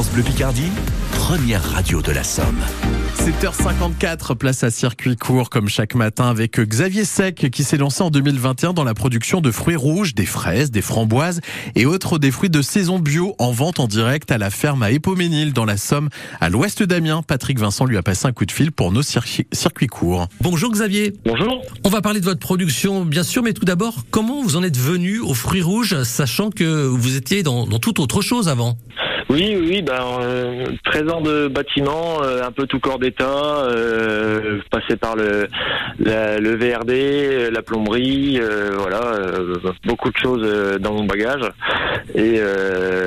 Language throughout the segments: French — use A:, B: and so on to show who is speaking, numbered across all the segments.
A: France Bleu Picardie, première radio de la Somme.
B: 7h54, place à circuit court comme chaque matin avec Xavier Sec qui s'est lancé en 2021 dans la production de fruits rouges, des fraises, des framboises et autres des fruits de saison bio en vente en direct à la ferme à Époménil dans la Somme à l'ouest d'Amiens. Patrick Vincent lui a passé un coup de fil pour nos circuits, circuits courts.
C: Bonjour Xavier.
D: Bonjour.
C: On va parler de votre production bien sûr, mais tout d'abord, comment vous en êtes venu aux fruits rouges sachant que vous étiez dans, dans toute autre chose avant?
D: Oui, oui, ben, euh, 13 ans de bâtiment, euh, un peu tout corps d'état, euh, passé par le, la- le VRD, euh, la plomberie, euh, voilà, euh, beaucoup de choses dans mon bagage. Et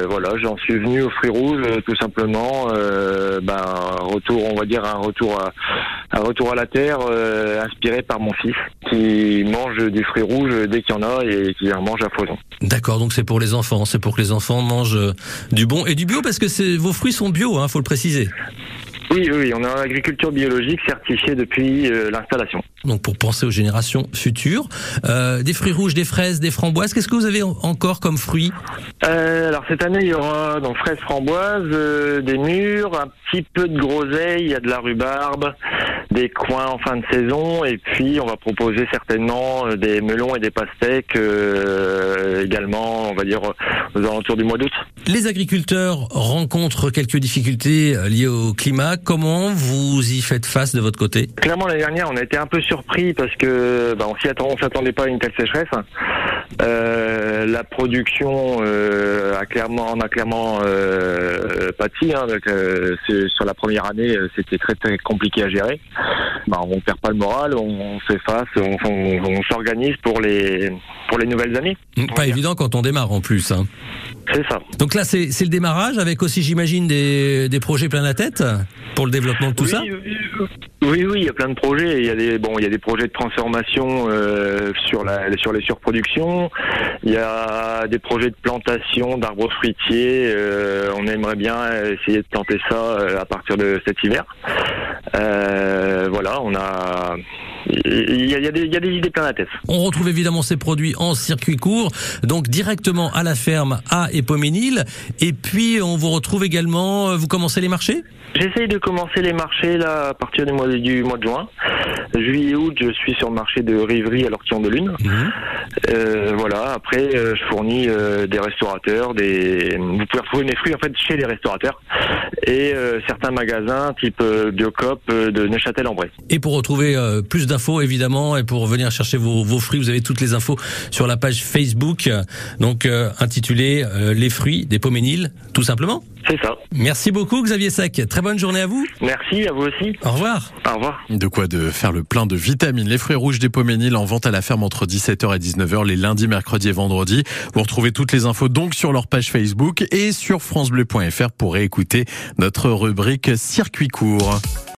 D: voilà, j'en suis venu aux fruits rouges, euh, tout simplement. Ben, retour, on va dire un retour à, un retour à la terre, euh, inspiré par mon fils, qui mange du fruit rouge dès qu'il y en a et qui en mange à foison.
C: D'accord, donc c'est pour les enfants, c'est pour que les enfants mangent euh, du bon et du bio parce que c'est- vos fruits sont bio, hein, faut le préciser.
D: Oui, oui, on est en agriculture biologique certifiée depuis euh, l'installation.
C: Donc pour penser aux générations futures, Euh, des fruits rouges, des fraises, des framboises. Qu'est-ce que vous avez en- encore comme fruits?
D: Euh, alors cette année, il y aura donc fraises framboises, euh, des mûres, un petit peu de groseille, il y a de la rhubarbe, des coins en fin de saison, et puis on va proposer certainement des melons et des pastèques également, on va dire aux alentours du mois d'août.
C: Les agriculteurs rencontrent quelques difficultés liées au climat. Comment vous y faites face de votre côté?
D: Clairement l'année dernière, on a été un peu surpris parce que bah, on s'y attend, on s'attendait pas à une telle sécheresse. Euh, la production euh, a clairement, on a clairement euh, pâti. Hein, donc, sur la première année, c'était très très compliqué à gérer. Bah, on perd pas le moral, on, on fait face, on, on- on s'organise pour les pour les nouvelles années.
C: Pas évident quand on démarre en plus. hein.
D: C'est ça.
C: Donc là, c'est c'est le démarrage avec aussi, j'imagine, des, des projets plein la tête pour le développement de tout
D: oui,
C: ça?
D: oui, oui, oui, il y a plein de projets. Il y a des bon, il y a des projets de transformation euh, sur la sur les surproductions. Il y a des projets de plantation d'arbres fruitiers. Euh, on aimerait bien essayer de tenter ça euh, à partir de cet hiver. Euh, voilà, on a il y a, il y a des il y a des idées plein la tête.
C: On retrouve évidemment ces produits en circuit court, donc directement à la ferme à Époménil. Et puis, on vous retrouve également, euh, vous commencez les marchés?
D: J'essaye de commencer les marchés là à partir du mois du mois de juin. Juillet août, je suis sur le marché de Rivry à l'Ortillon de Lune. Euh, voilà. Après, euh, je fournis euh, des restaurateurs, des. Vous pouvez retrouver mes fruits en fait chez les restaurateurs et euh, certains magasins type Biocop de Neuchâtel-en-Bray.
C: Et pour retrouver plus d'infos, évidemment, et pour venir chercher vos, vos fruits, vous avez toutes les infos sur la page Facebook, donc euh, intitulée euh, Les fruits des Poméniles, tout simplement.
D: C'est ça.
C: Merci beaucoup, Xavier Sec. Très bonne journée à vous.
D: Merci à vous aussi.
C: Au revoir.
D: Au revoir.
B: De quoi de faire le plein de vitamines. Les fruits rouges des Poménil en vente à la ferme entre 17h et 19h les lundis, mercredis et vendredis. Vous retrouvez toutes les infos donc sur leur page Facebook et sur francebleu.fr pour réécouter notre rubrique circuit court.